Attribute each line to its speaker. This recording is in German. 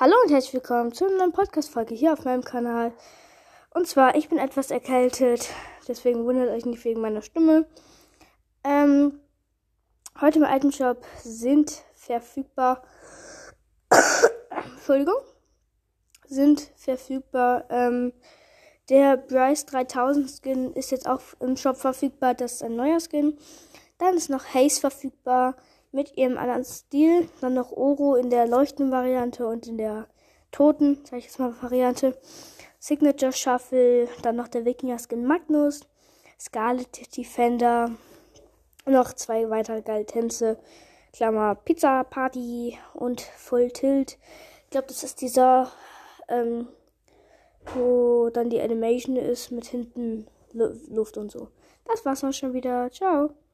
Speaker 1: Hallo und herzlich willkommen zu einer neuen Podcast-Folge hier auf meinem Kanal. Und zwar, ich bin etwas erkältet, deswegen wundert euch nicht wegen meiner Stimme. Ähm, heute im alten Shop sind verfügbar, Entschuldigung, sind verfügbar, ähm, der Bryce 3000 Skin ist jetzt auch im Shop verfügbar, das ist ein neuer Skin. Dann ist noch Haze verfügbar mit ihrem anderen Stil. Dann noch Oro in der leuchtenden Variante und in der toten, sag ich jetzt mal, Variante. Signature Shuffle, dann noch der Wikinger Skin Magnus, Scarlet Defender, noch zwei weitere geile Tänze, Klammer Pizza Party und Full Tilt. Ich glaube, das ist dieser, ähm, wo dann die Animation ist mit hinten Luft und so. Das war's auch schon wieder. Ciao.